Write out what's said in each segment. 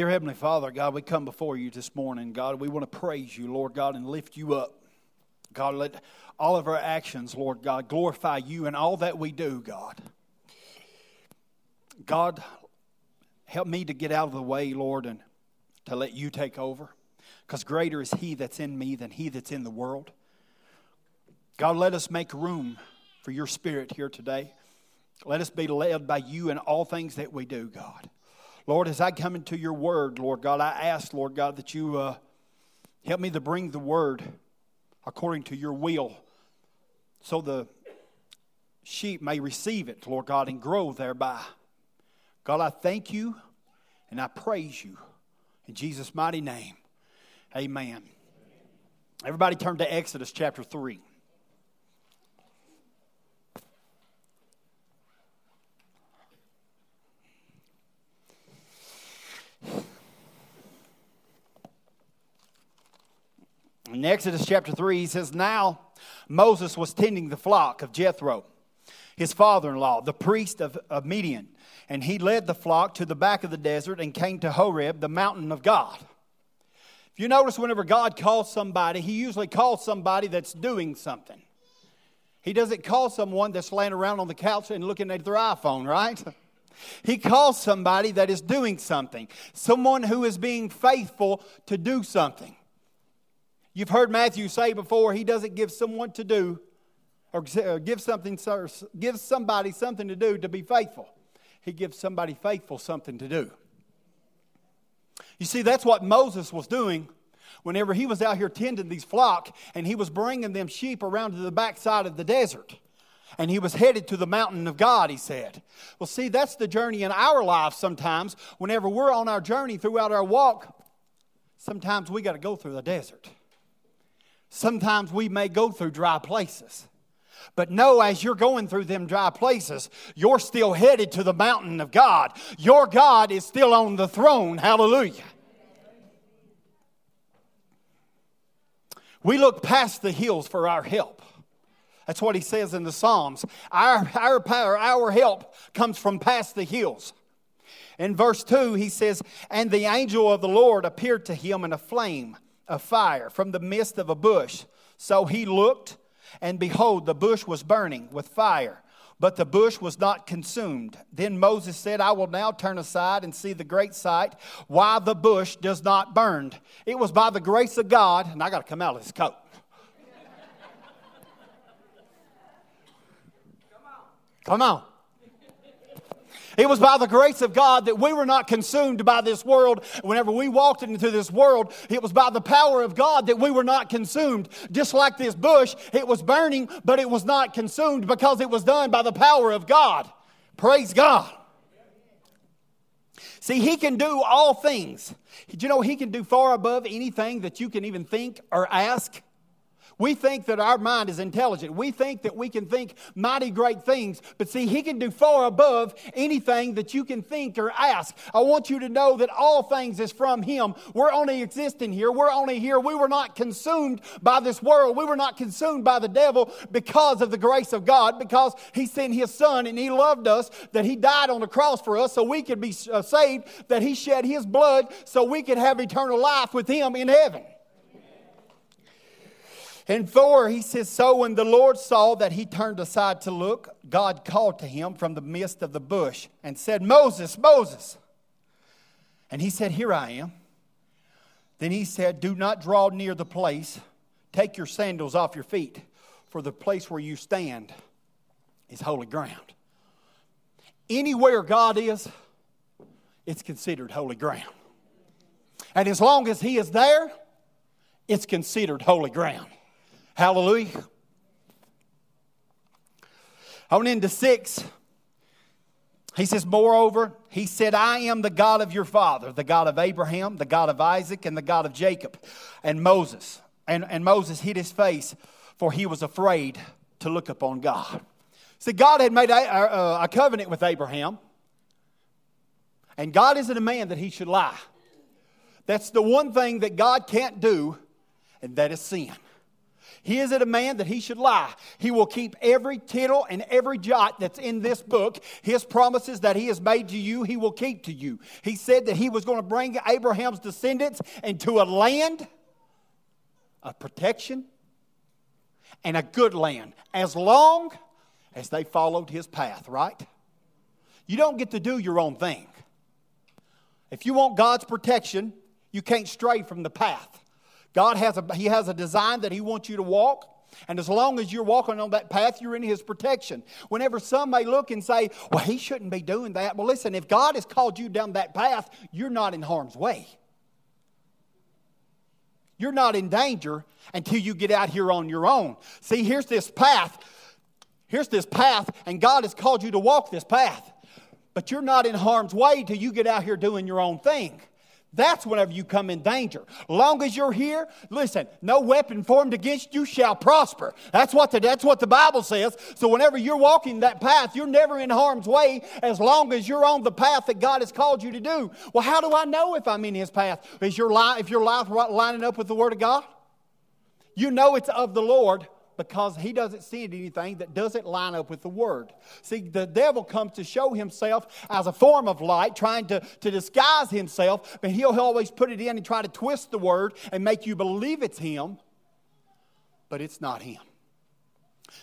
Dear Heavenly Father, God, we come before you this morning. God, we want to praise you, Lord God, and lift you up. God, let all of our actions, Lord God, glorify you in all that we do, God. God, help me to get out of the way, Lord, and to let you take over. Because greater is He that's in me than He that's in the world. God, let us make room for your Spirit here today. Let us be led by you in all things that we do, God. Lord, as I come into your word, Lord God, I ask, Lord God, that you uh, help me to bring the word according to your will so the sheep may receive it, Lord God, and grow thereby. God, I thank you and I praise you. In Jesus' mighty name, amen. Everybody turn to Exodus chapter 3. In Exodus chapter 3, he says, Now Moses was tending the flock of Jethro, his father in law, the priest of, of Midian. And he led the flock to the back of the desert and came to Horeb, the mountain of God. If you notice, whenever God calls somebody, he usually calls somebody that's doing something. He doesn't call someone that's laying around on the couch and looking at their iPhone, right? He calls somebody that is doing something, someone who is being faithful to do something. You've heard Matthew say before, he doesn't give someone to do or uh, give something give somebody something to do to be faithful. He gives somebody faithful something to do. You see, that's what Moses was doing whenever he was out here tending these flock and he was bringing them sheep around to the backside of the desert. And he was headed to the mountain of God, he said. Well, see, that's the journey in our lives sometimes. Whenever we're on our journey throughout our walk, sometimes we got to go through the desert. Sometimes we may go through dry places. But know as you're going through them dry places, you're still headed to the mountain of God. Your God is still on the throne. Hallelujah. We look past the hills for our help. That's what he says in the Psalms. Our, our power, our help comes from past the hills. In verse 2, he says, And the angel of the Lord appeared to him in a flame of fire from the midst of a bush. So he looked, and behold, the bush was burning with fire, but the bush was not consumed. Then Moses said, I will now turn aside and see the great sight, why the bush does not burn. It was by the grace of God, and I got to come out of this coat. Come on. Come on. It was by the grace of God that we were not consumed by this world. Whenever we walked into this world, it was by the power of God that we were not consumed. Just like this bush, it was burning, but it was not consumed because it was done by the power of God. Praise God. See, He can do all things. Do you know He can do far above anything that you can even think or ask? We think that our mind is intelligent. We think that we can think mighty great things. But see, He can do far above anything that you can think or ask. I want you to know that all things is from Him. We're only existing here. We're only here. We were not consumed by this world. We were not consumed by the devil because of the grace of God, because He sent His Son and He loved us, that He died on the cross for us so we could be uh, saved, that He shed His blood so we could have eternal life with Him in heaven. In 4, he says, So when the Lord saw that he turned aside to look, God called to him from the midst of the bush and said, Moses, Moses. And he said, Here I am. Then he said, Do not draw near the place. Take your sandals off your feet, for the place where you stand is holy ground. Anywhere God is, it's considered holy ground. And as long as He is there, it's considered holy ground. Hallelujah. On into six. He says, Moreover, he said, I am the God of your father, the God of Abraham, the God of Isaac, and the God of Jacob. And Moses, and, and Moses hid his face, for he was afraid to look upon God. See, God had made a, a, a covenant with Abraham, and God isn't a man that he should lie. That's the one thing that God can't do, and that is sin. He is it a man that he should lie? He will keep every tittle and every jot that's in this book. His promises that he has made to you, he will keep to you. He said that he was going to bring Abraham's descendants into a land of protection and a good land as long as they followed his path, right? You don't get to do your own thing. If you want God's protection, you can't stray from the path. God has a, he has a design that He wants you to walk. And as long as you're walking on that path, you're in His protection. Whenever some may look and say, well, he shouldn't be doing that. Well, listen, if God has called you down that path, you're not in harm's way. You're not in danger until you get out here on your own. See, here's this path. Here's this path, and God has called you to walk this path. But you're not in harm's way till you get out here doing your own thing. That's whenever you come in danger. Long as you're here, listen, no weapon formed against you shall prosper. That's what the, that's what the Bible says. So whenever you're walking that path, you're never in harm's way as long as you're on the path that God has called you to do. Well, how do I know if I'm in His path? Is your life, if your life lining up with the Word of God? You know it's of the Lord because he doesn't see anything that doesn't line up with the word. See, the devil comes to show himself as a form of light, trying to, to disguise himself, but he'll always put it in and try to twist the word and make you believe it's him, but it's not him.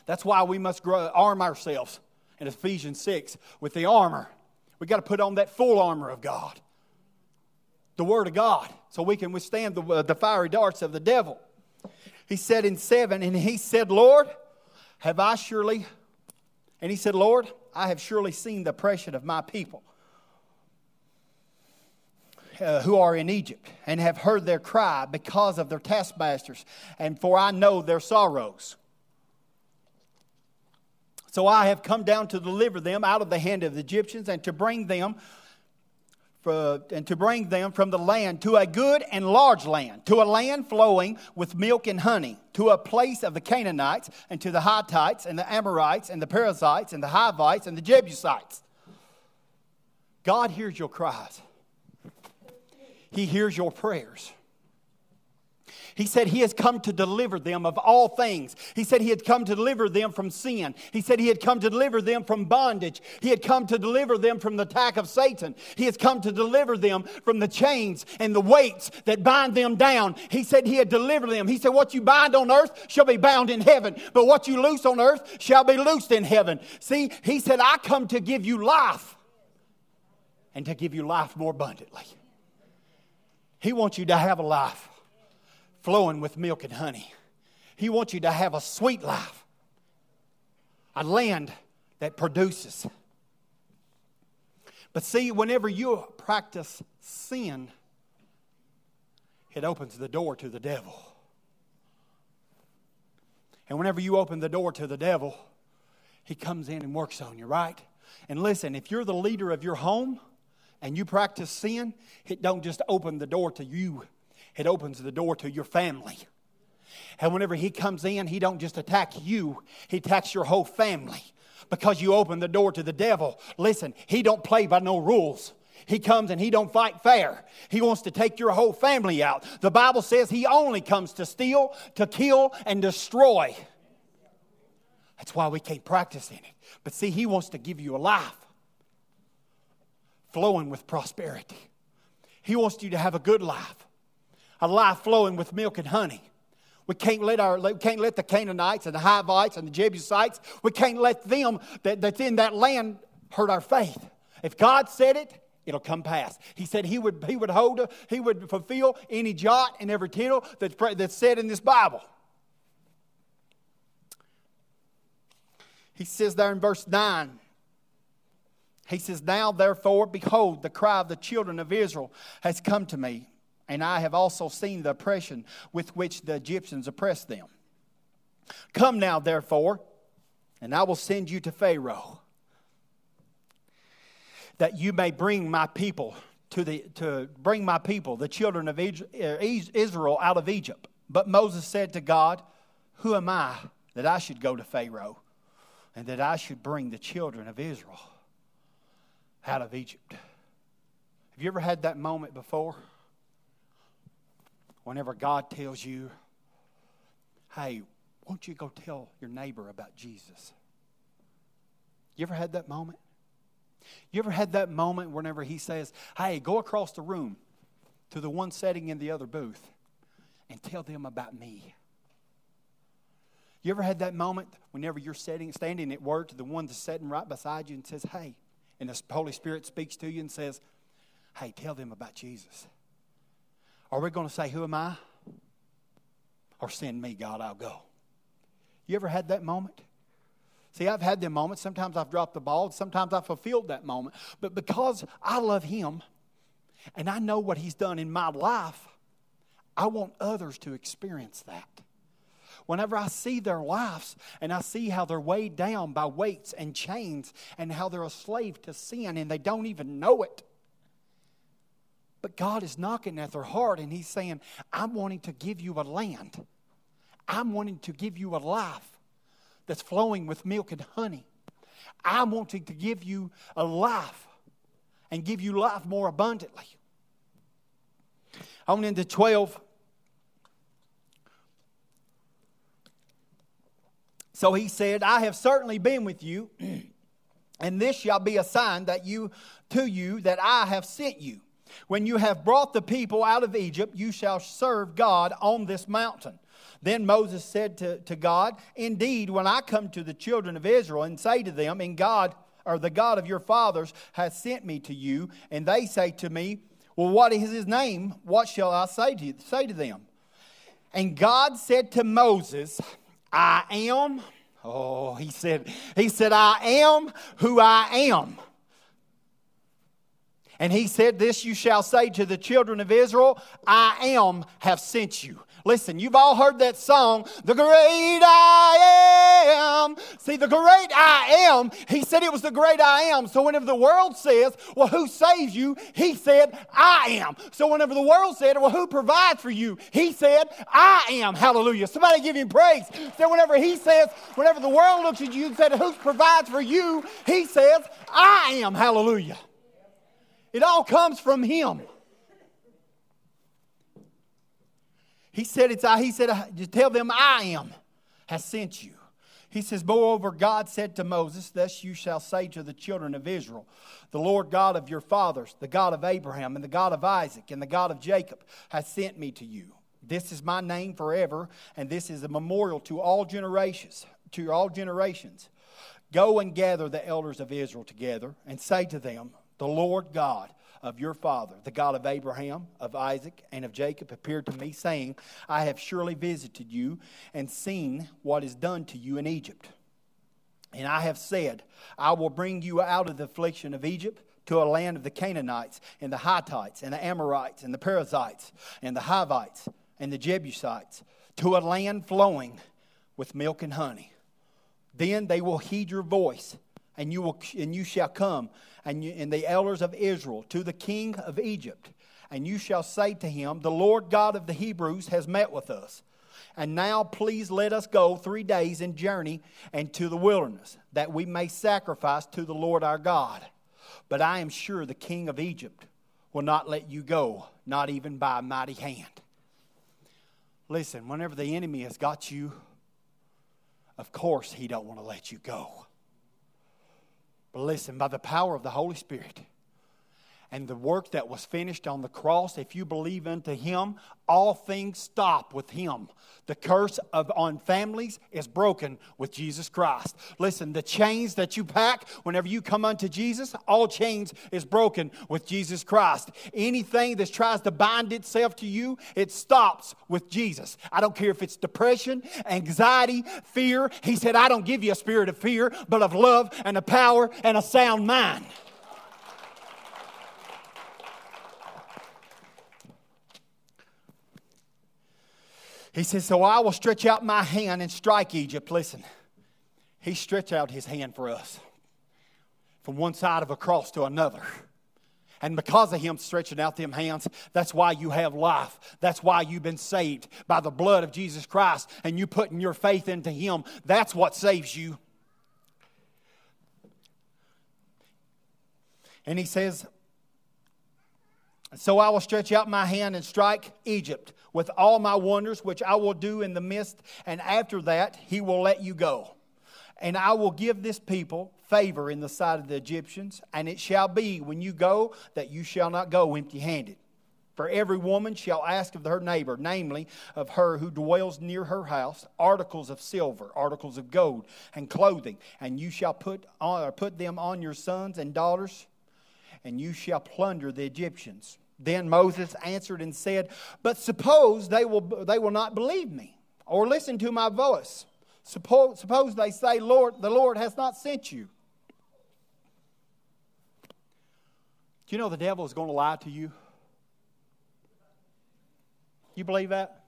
That's why we must grow, arm ourselves in Ephesians 6 with the armor. we got to put on that full armor of God, the Word of God, so we can withstand the, uh, the fiery darts of the devil he said in 7, and he said, Lord, have I surely, and he said, Lord, I have surely seen the oppression of my people uh, who are in Egypt, and have heard their cry because of their taskmasters, and for I know their sorrows. So I have come down to deliver them out of the hand of the Egyptians and to bring them for, and to bring them from the land to a good and large land, to a land flowing with milk and honey, to a place of the Canaanites, and to the Hittites, and the Amorites, and the Perizzites, and the Hivites, and the Jebusites. God hears your cries, He hears your prayers. He said he has come to deliver them of all things. He said he had come to deliver them from sin. He said he had come to deliver them from bondage. He had come to deliver them from the attack of Satan. He has come to deliver them from the chains and the weights that bind them down. He said he had delivered them. He said, What you bind on earth shall be bound in heaven, but what you loose on earth shall be loosed in heaven. See, he said, I come to give you life and to give you life more abundantly. He wants you to have a life flowing with milk and honey. He wants you to have a sweet life, a land that produces. But see, whenever you practice sin, it opens the door to the devil. And whenever you open the door to the devil, he comes in and works on you, right? And listen, if you're the leader of your home and you practice sin, it don't just open the door to you it opens the door to your family. And whenever he comes in, he don't just attack you, he attacks your whole family because you open the door to the devil. Listen, he don't play by no rules. He comes and he don't fight fair. He wants to take your whole family out. The Bible says he only comes to steal, to kill and destroy. That's why we can't practice in it. But see, he wants to give you a life flowing with prosperity. He wants you to have a good life a life flowing with milk and honey. We can't let our we can't let the Canaanites and the Hivites and the Jebusites, we can't let them that, that's in that land hurt our faith. If God said it, it'll come pass. He said he would he would hold he would fulfill any jot and every tittle that's, that's said in this Bible. He says there in verse 9, he says, Now therefore, behold, the cry of the children of Israel has come to me and I have also seen the oppression with which the Egyptians oppressed them. Come now, therefore, and I will send you to Pharaoh, that you may bring my people to the to bring my people, the children of uh, Israel, out of Egypt. But Moses said to God, Who am I that I should go to Pharaoh, and that I should bring the children of Israel out of Egypt? Have you ever had that moment before? Whenever God tells you, hey, won't you go tell your neighbor about Jesus? You ever had that moment? You ever had that moment whenever he says, Hey, go across the room to the one sitting in the other booth and tell them about me? You ever had that moment whenever you're sitting, standing at work to the one that's sitting right beside you and says, Hey, and the Holy Spirit speaks to you and says, Hey, tell them about Jesus? Are we going to say, Who am I? Or send me, God, I'll go. You ever had that moment? See, I've had them moments. Sometimes I've dropped the ball, sometimes I've fulfilled that moment. But because I love Him and I know what He's done in my life, I want others to experience that. Whenever I see their lives and I see how they're weighed down by weights and chains and how they're a slave to sin and they don't even know it. But God is knocking at their heart and He's saying, I'm wanting to give you a land. I'm wanting to give you a life that's flowing with milk and honey. I'm wanting to give you a life and give you life more abundantly. On into 12. So he said, I have certainly been with you, and this shall be a sign that you to you that I have sent you. When you have brought the people out of Egypt, you shall serve God on this mountain. Then Moses said to, to God, Indeed, when I come to the children of Israel and say to them, In God, or the God of your fathers has sent me to you, and they say to me, Well, what is his name? What shall I say to, you, say to them? And God said to Moses, I am. Oh, he said, he said, I am who I am. And he said, This you shall say to the children of Israel, I am have sent you. Listen, you've all heard that song, The Great I Am. See, the great I am, he said it was the great I am. So whenever the world says, Well, who saves you? He said, I am. So whenever the world said, Well, who provides for you? He said, I am. Hallelujah. Somebody give him praise. So whenever he says, whenever the world looks at you and said, Who provides for you? He says, I am. Hallelujah. It all comes from him. He said, it's I. He said, just tell them I am has sent you. He says, Moreover, God said to Moses, Thus you shall say to the children of Israel, The Lord God of your fathers, the God of Abraham, and the God of Isaac, and the God of Jacob, has sent me to you. This is my name forever, and this is a memorial to all generations, to all generations. Go and gather the elders of Israel together, and say to them, The Lord God of your father, the God of Abraham, of Isaac, and of Jacob, appeared to me, saying, I have surely visited you and seen what is done to you in Egypt. And I have said, I will bring you out of the affliction of Egypt to a land of the Canaanites, and the Hittites, and the Amorites, and the Perizzites, and the Hivites, and the Jebusites, to a land flowing with milk and honey. Then they will heed your voice, and you, will, and you shall come and, you, and the elders of Israel to the king of Egypt. And you shall say to him, The Lord God of the Hebrews has met with us. And now please let us go three days in journey and to the wilderness, that we may sacrifice to the Lord our God. But I am sure the king of Egypt will not let you go, not even by a mighty hand. Listen, whenever the enemy has got you, of course he don't want to let you go. But listen, by the power of the Holy Spirit and the work that was finished on the cross, if you believe unto Him, all things stop with Him. The curse of on families is broken with Jesus Christ. Listen, the chains that you pack whenever you come unto Jesus, all chains is broken with Jesus Christ. Anything that tries to bind itself to you, it stops with Jesus. I don't care if it's depression, anxiety, fear. He said, I don't give you a spirit of fear, but of love and a power and a sound mind. He says, So I will stretch out my hand and strike Egypt. Listen, he stretched out his hand for us from one side of a cross to another. And because of him stretching out them hands, that's why you have life. That's why you've been saved by the blood of Jesus Christ and you putting your faith into him. That's what saves you. And he says, So I will stretch out my hand and strike Egypt with all my wonders, which I will do in the midst, and after that he will let you go. And I will give this people favor in the sight of the Egyptians, and it shall be when you go that you shall not go empty handed. For every woman shall ask of her neighbor, namely of her who dwells near her house, articles of silver, articles of gold, and clothing, and you shall put, on, put them on your sons and daughters, and you shall plunder the Egyptians. Then Moses answered and said, But suppose they will, they will not believe me, or listen to my voice. Suppose, suppose they say, Lord, the Lord has not sent you. Do you know the devil is going to lie to you? You believe that?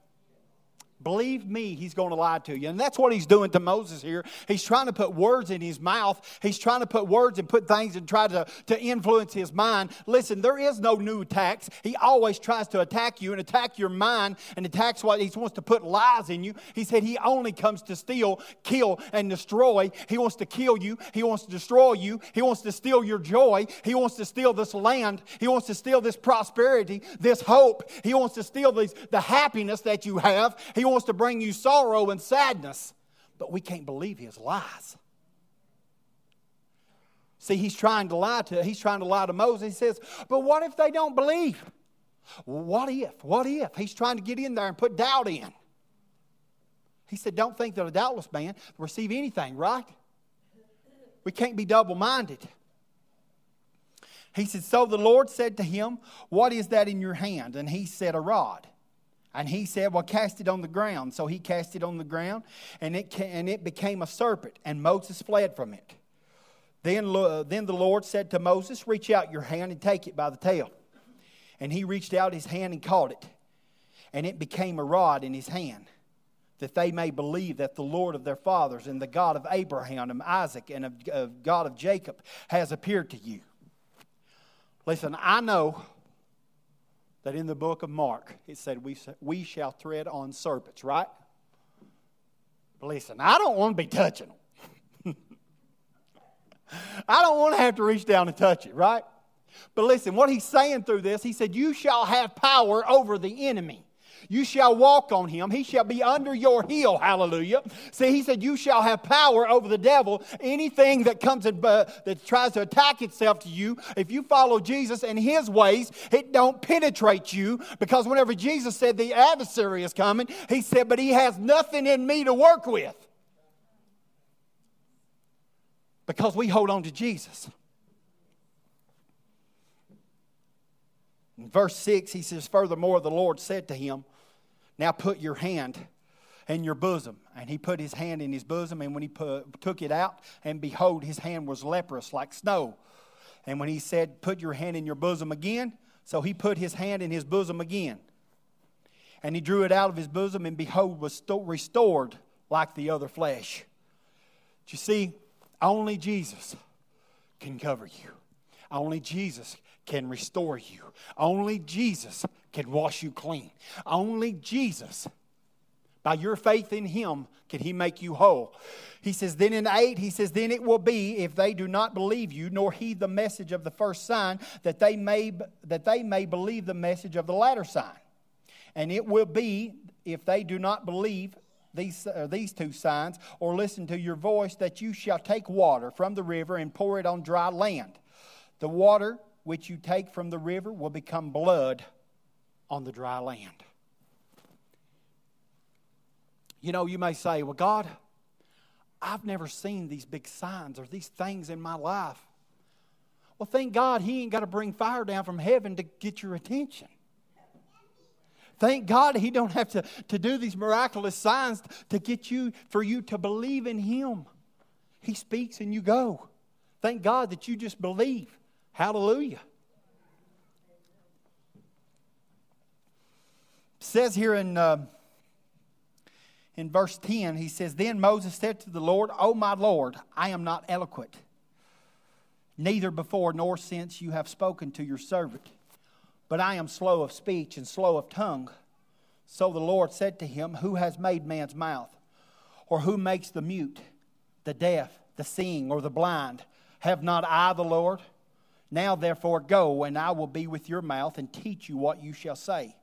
Believe me, he's going to lie to you. And that's what he's doing to Moses here. He's trying to put words in his mouth. He's trying to put words and put things and try to, to influence his mind. Listen, there is no new attacks. He always tries to attack you and attack your mind and attacks what he wants to put lies in you. He said he only comes to steal, kill, and destroy. He wants to kill you. He wants to destroy you. He wants to steal your joy. He wants to steal this land. He wants to steal this prosperity, this hope. He wants to steal these, the happiness that you have. He wants to bring you sorrow and sadness, but we can't believe his lies. See, he's trying to lie to he's trying to lie to Moses. He says, "But what if they don't believe? What if? What if?" He's trying to get in there and put doubt in. He said, "Don't think that a doubtless man will receive anything, right? We can't be double-minded." He said, So the Lord said to him, What is that in your hand? And he said, A rod. And he said, Well, cast it on the ground. So he cast it on the ground, and it, and it became a serpent, and Moses fled from it. Then, uh, then the Lord said to Moses, Reach out your hand and take it by the tail. And he reached out his hand and caught it, and it became a rod in his hand, that they may believe that the Lord of their fathers and the God of Abraham and Isaac and of, of God of Jacob has appeared to you. Listen, I know that in the book of Mark, it said, We, we shall tread on serpents, right? Listen, I don't want to be touching them. I don't want to have to reach down and touch it, right? But listen, what he's saying through this, he said, You shall have power over the enemy. You shall walk on him. He shall be under your heel. Hallelujah. See, he said, You shall have power over the devil. Anything that comes and uh, that tries to attack itself to you, if you follow Jesus and his ways, it don't penetrate you. Because whenever Jesus said the adversary is coming, he said, But he has nothing in me to work with. Because we hold on to Jesus. In verse 6, he says, Furthermore, the Lord said to him, now put your hand in your bosom. And he put his hand in his bosom, and when he put, took it out, and behold, his hand was leprous like snow. And when he said, Put your hand in your bosom again, so he put his hand in his bosom again. And he drew it out of his bosom, and behold, was restored like the other flesh. But you see, only Jesus can cover you. Only Jesus can restore you. Only Jesus can wash you clean. Only Jesus, by your faith in Him, can He make you whole. He says, then in 8, he says, then it will be, if they do not believe you, nor heed the message of the first sign, that they may, that they may believe the message of the latter sign. And it will be, if they do not believe these, uh, these two signs, or listen to your voice, that you shall take water from the river and pour it on dry land. The water which you take from the river will become blood on the dry land. You know, you may say, Well, God, I've never seen these big signs or these things in my life. Well, thank God He ain't got to bring fire down from heaven to get your attention. Thank God He don't have to, to do these miraculous signs to get you, for you to believe in Him. He speaks and you go. Thank God that you just believe. Hallelujah. says here in, uh, in verse 10, he says, Then Moses said to the Lord, O my Lord, I am not eloquent, neither before nor since you have spoken to your servant, but I am slow of speech and slow of tongue. So the Lord said to him, Who has made man's mouth? Or who makes the mute, the deaf, the seeing, or the blind? Have not I the Lord? Now, therefore, go, and I will be with your mouth and teach you what you shall say.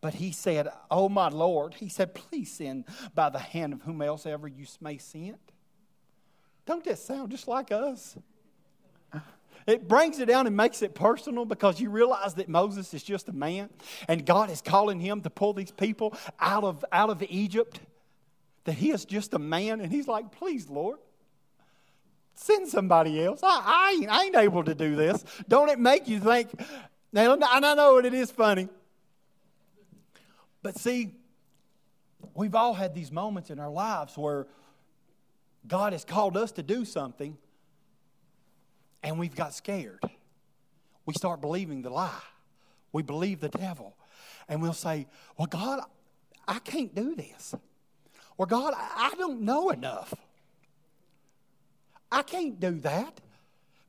But he said, Oh, my Lord, he said, Please send by the hand of whom else ever you may send. Don't that sound just like us? It brings it down and makes it personal because you realize that Moses is just a man and God is calling him to pull these people out of, out of Egypt. That he is just a man and he's like, Please, Lord, Send somebody else. I, I, ain't, I ain't able to do this. Don't it make you think? Now, and I know it is funny. But see, we've all had these moments in our lives where God has called us to do something and we've got scared. We start believing the lie. We believe the devil. And we'll say, Well, God, I can't do this. Or God, I don't know enough. I can't do that.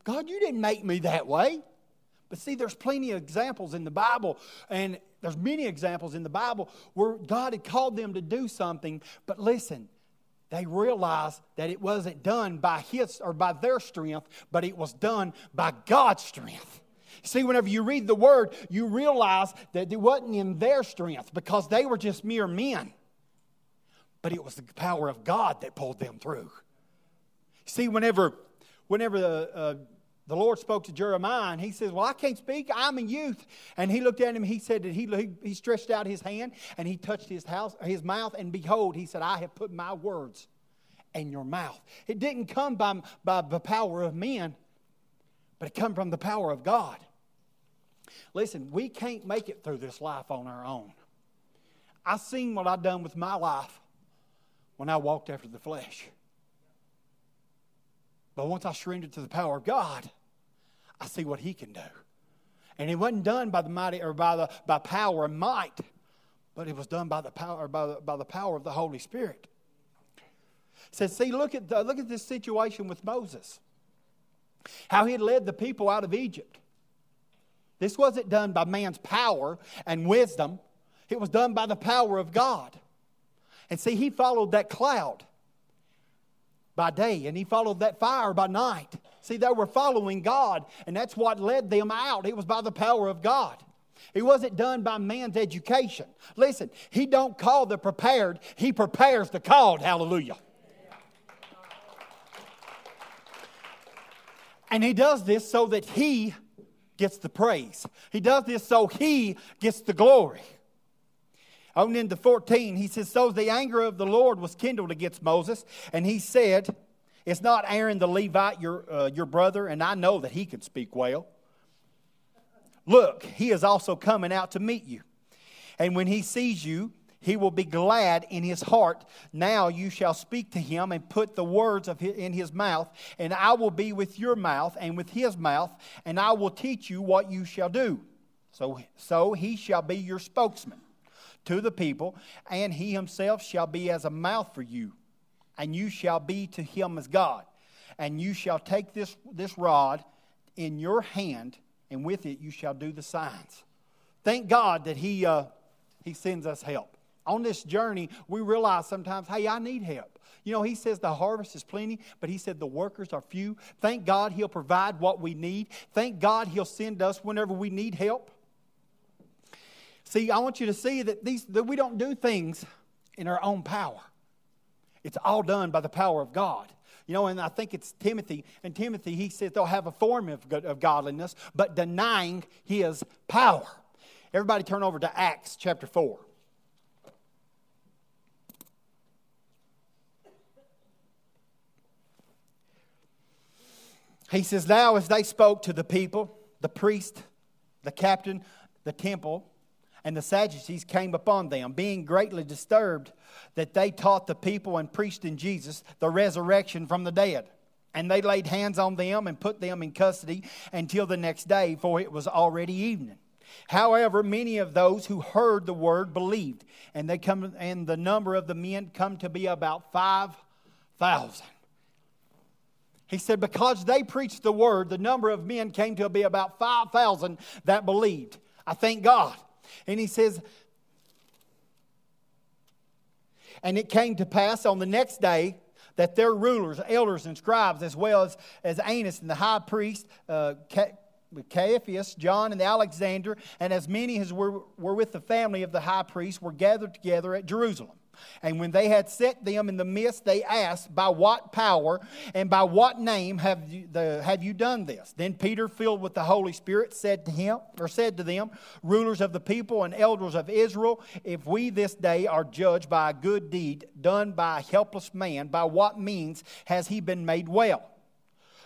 God, you didn't make me that way. But see, there's plenty of examples in the Bible, and there's many examples in the Bible where God had called them to do something, but listen, they realized that it wasn't done by his or by their strength, but it was done by God's strength. See, whenever you read the word, you realize that it wasn't in their strength because they were just mere men. But it was the power of God that pulled them through. See, whenever, whenever the, uh, the Lord spoke to Jeremiah, and he says, Well, I can't speak, I'm a youth. And he looked at him, he said that he, he, he stretched out his hand and he touched his, house, his mouth, and behold, he said, I have put my words in your mouth. It didn't come by, by the power of men, but it come from the power of God. Listen, we can't make it through this life on our own. I seen what I done with my life when I walked after the flesh. But once I surrendered to the power of God, I see what He can do. And it wasn't done by the mighty or by the by power and might, but it was done by the power by the, by the power of the Holy Spirit. It says, see, look at the, look at this situation with Moses. How he had led the people out of Egypt. This wasn't done by man's power and wisdom. It was done by the power of God. And see, he followed that cloud by day and he followed that fire by night. See, they were following God, and that's what led them out. It was by the power of God. It wasn't done by man's education. Listen, he don't call the prepared, he prepares the called. Hallelujah. And he does this so that he gets the praise. He does this so he gets the glory. On into 14, he says, So the anger of the Lord was kindled against Moses, and he said, It's not Aaron the Levite, your, uh, your brother, and I know that he can speak well. Look, he is also coming out to meet you. And when he sees you, he will be glad in his heart. Now you shall speak to him and put the words of his, in his mouth, and I will be with your mouth and with his mouth, and I will teach you what you shall do. So, so he shall be your spokesman to the people, and he himself shall be as a mouth for you, and you shall be to him as God. And you shall take this, this rod in your hand, and with it you shall do the signs. Thank God that he, uh, he sends us help. On this journey, we realize sometimes, hey, I need help. You know, he says the harvest is plenty, but he said the workers are few. Thank God he'll provide what we need. Thank God he'll send us whenever we need help. See, I want you to see that, these, that we don't do things in our own power. It's all done by the power of God. You know, and I think it's Timothy. And Timothy, he says they'll have a form of, of godliness, but denying his power. Everybody turn over to Acts chapter 4. He says, Now as they spoke to the people, the priest, the captain, the temple, and the Sadducees came upon them, being greatly disturbed that they taught the people and preached in Jesus the resurrection from the dead. And they laid hands on them and put them in custody until the next day, for it was already evening. However, many of those who heard the word believed, and they come and the number of the men come to be about five thousand. He said, because they preached the word, the number of men came to be about five thousand that believed. I thank God and he says, And it came to pass on the next day that their rulers, elders, and scribes, as well as, as Annas and the high priest, uh, Caiaphas, John, and Alexander, and as many as were, were with the family of the high priest were gathered together at Jerusalem. And when they had set them in the midst, they asked, By what power and by what name have you, the, have you done this? Then Peter, filled with the Holy Spirit, said to him, or said to them, Rulers of the people and elders of Israel, if we this day are judged by a good deed done by a helpless man, by what means has he been made well?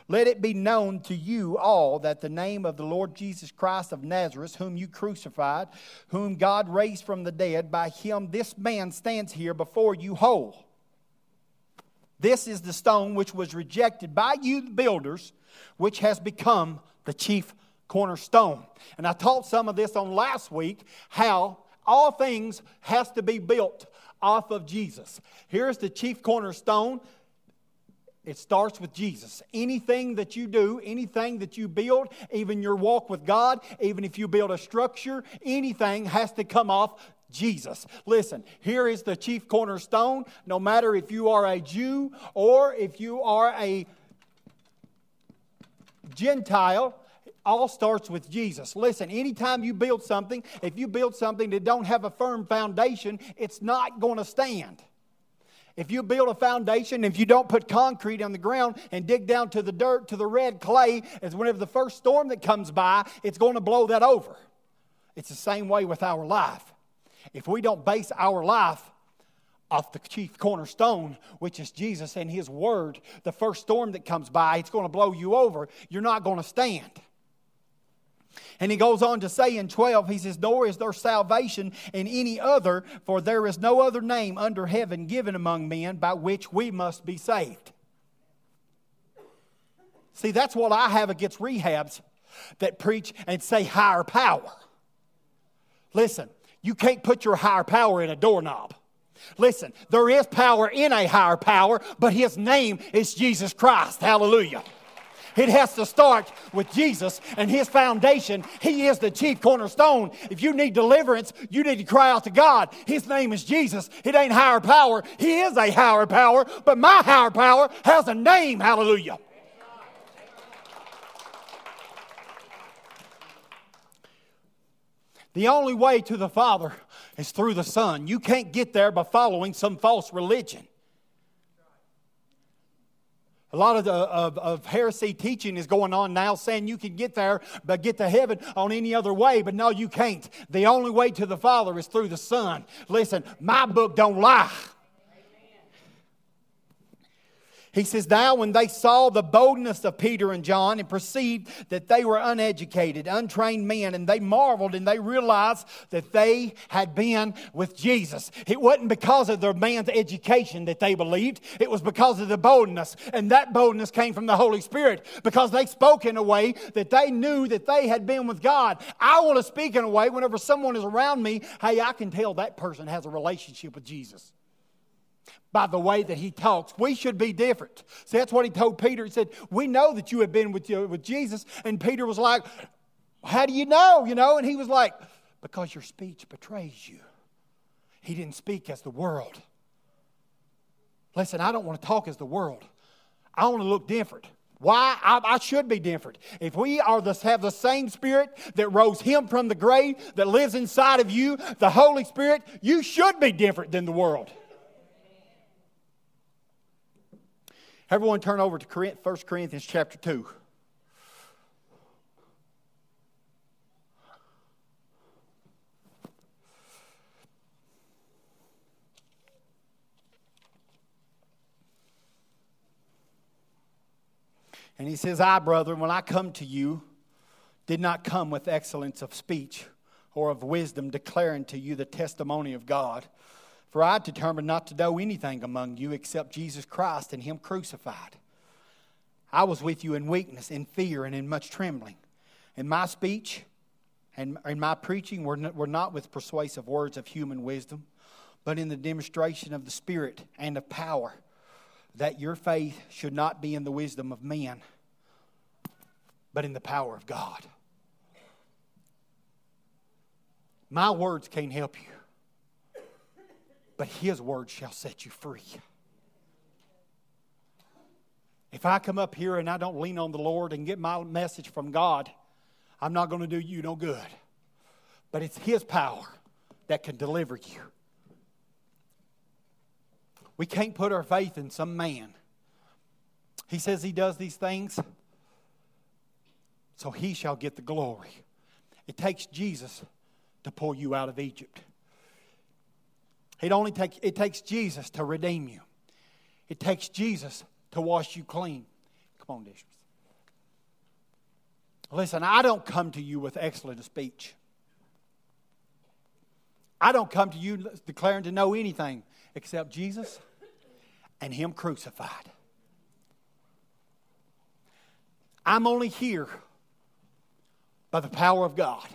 Let it be known to you all that the name of the Lord Jesus Christ of Nazareth, whom you crucified, whom God raised from the dead, by him this man stands here before you whole. This is the stone which was rejected by you, the builders, which has become the chief cornerstone. And I taught some of this on last week how all things has to be built off of Jesus. Here's the chief cornerstone. It starts with Jesus. Anything that you do, anything that you build, even your walk with God, even if you build a structure, anything has to come off Jesus. Listen, here is the chief cornerstone. No matter if you are a Jew or if you are a Gentile, all starts with Jesus. Listen, anytime you build something, if you build something that don't have a firm foundation, it's not going to stand. If you build a foundation, if you don't put concrete on the ground and dig down to the dirt, to the red clay, as whenever the first storm that comes by, it's going to blow that over. It's the same way with our life. If we don't base our life off the chief cornerstone, which is Jesus and His Word, the first storm that comes by, it's going to blow you over. You're not going to stand. And he goes on to say in 12, he says, Nor is there salvation in any other, for there is no other name under heaven given among men by which we must be saved. See, that's what I have against rehabs that preach and say higher power. Listen, you can't put your higher power in a doorknob. Listen, there is power in a higher power, but his name is Jesus Christ. Hallelujah. It has to start with Jesus and His foundation. He is the chief cornerstone. If you need deliverance, you need to cry out to God. His name is Jesus. It ain't higher power. He is a higher power, but my higher power has a name. Hallelujah. The only way to the Father is through the Son. You can't get there by following some false religion. A lot of, the, of, of, heresy teaching is going on now saying you can get there, but get to heaven on any other way. But no, you can't. The only way to the Father is through the Son. Listen, my book don't lie. He says, Now, when they saw the boldness of Peter and John and perceived that they were uneducated, untrained men, and they marveled and they realized that they had been with Jesus. It wasn't because of their man's education that they believed, it was because of the boldness. And that boldness came from the Holy Spirit because they spoke in a way that they knew that they had been with God. I want to speak in a way whenever someone is around me, hey, I can tell that person has a relationship with Jesus by the way that he talks. We should be different. See, that's what he told Peter. He said, We know that you have been with, you, with Jesus. And Peter was like, How do you know? You know, and he was like, Because your speech betrays you. He didn't speak as the world. Listen, I don't want to talk as the world. I want to look different. Why? I, I, should be different. If we are the, have the same spirit that rose him from the grave, that lives inside of you, the Holy Spirit, you should be different than the world. Everyone turn over to 1 Corinthians chapter 2. And he says, I, brethren, when I come to you, did not come with excellence of speech or of wisdom, declaring to you the testimony of God. For I determined not to know anything among you except Jesus Christ and Him crucified. I was with you in weakness, in fear, and in much trembling. In my speech and in my preaching were were not with persuasive words of human wisdom, but in the demonstration of the Spirit and of power, that your faith should not be in the wisdom of men, but in the power of God. My words can't help you but his word shall set you free. If I come up here and I don't lean on the Lord and get my message from God, I'm not going to do you no good. But it's His power that can deliver you. We can't put our faith in some man. He says He does these things, so He shall get the glory. It takes Jesus to pull you out of Egypt. It only takes it takes Jesus to redeem you. It takes Jesus to wash you clean. Come on, Dishes. Listen, I don't come to you with excellent speech. I don't come to you declaring to know anything except Jesus and Him crucified. I'm only here by the power of God.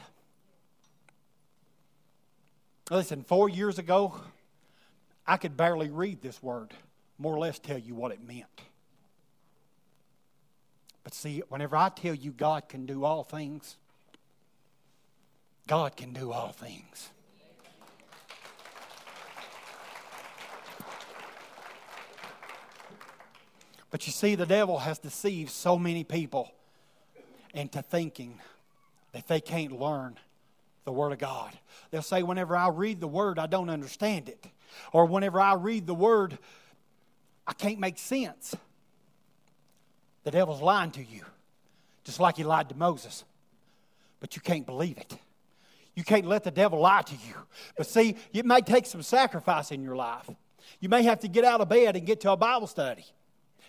Listen, four years ago, I could barely read this word, more or less tell you what it meant. But see, whenever I tell you God can do all things, God can do all things. But you see, the devil has deceived so many people into thinking that they can't learn the Word of God. They'll say, whenever I read the Word, I don't understand it. Or whenever I read the Word, I can't make sense. The devil's lying to you, just like he lied to Moses. But you can't believe it. You can't let the devil lie to you. But see, it may take some sacrifice in your life. You may have to get out of bed and get to a Bible study.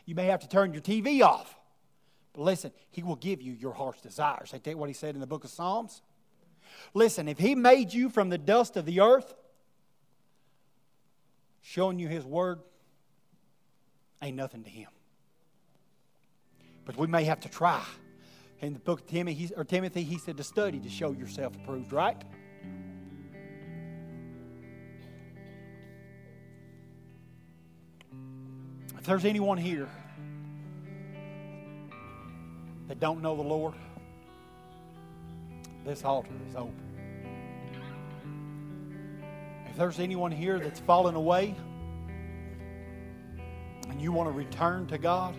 You may have to turn your TV off. But listen, he will give you your heart's desires. Tell you what he said in the book of Psalms. Listen, if he made you from the dust of the earth, showing you his word ain't nothing to him. But we may have to try. In the book of Timothy, or Timothy, he said to study to show yourself approved, right? If there's anyone here that don't know the Lord, this altar is open. If there's anyone here that's fallen away and you want to return to God,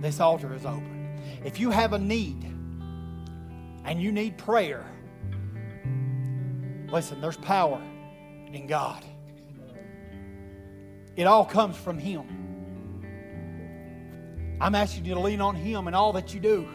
this altar is open. If you have a need and you need prayer, listen, there's power in God. It all comes from Him. I'm asking you to lean on Him in all that you do.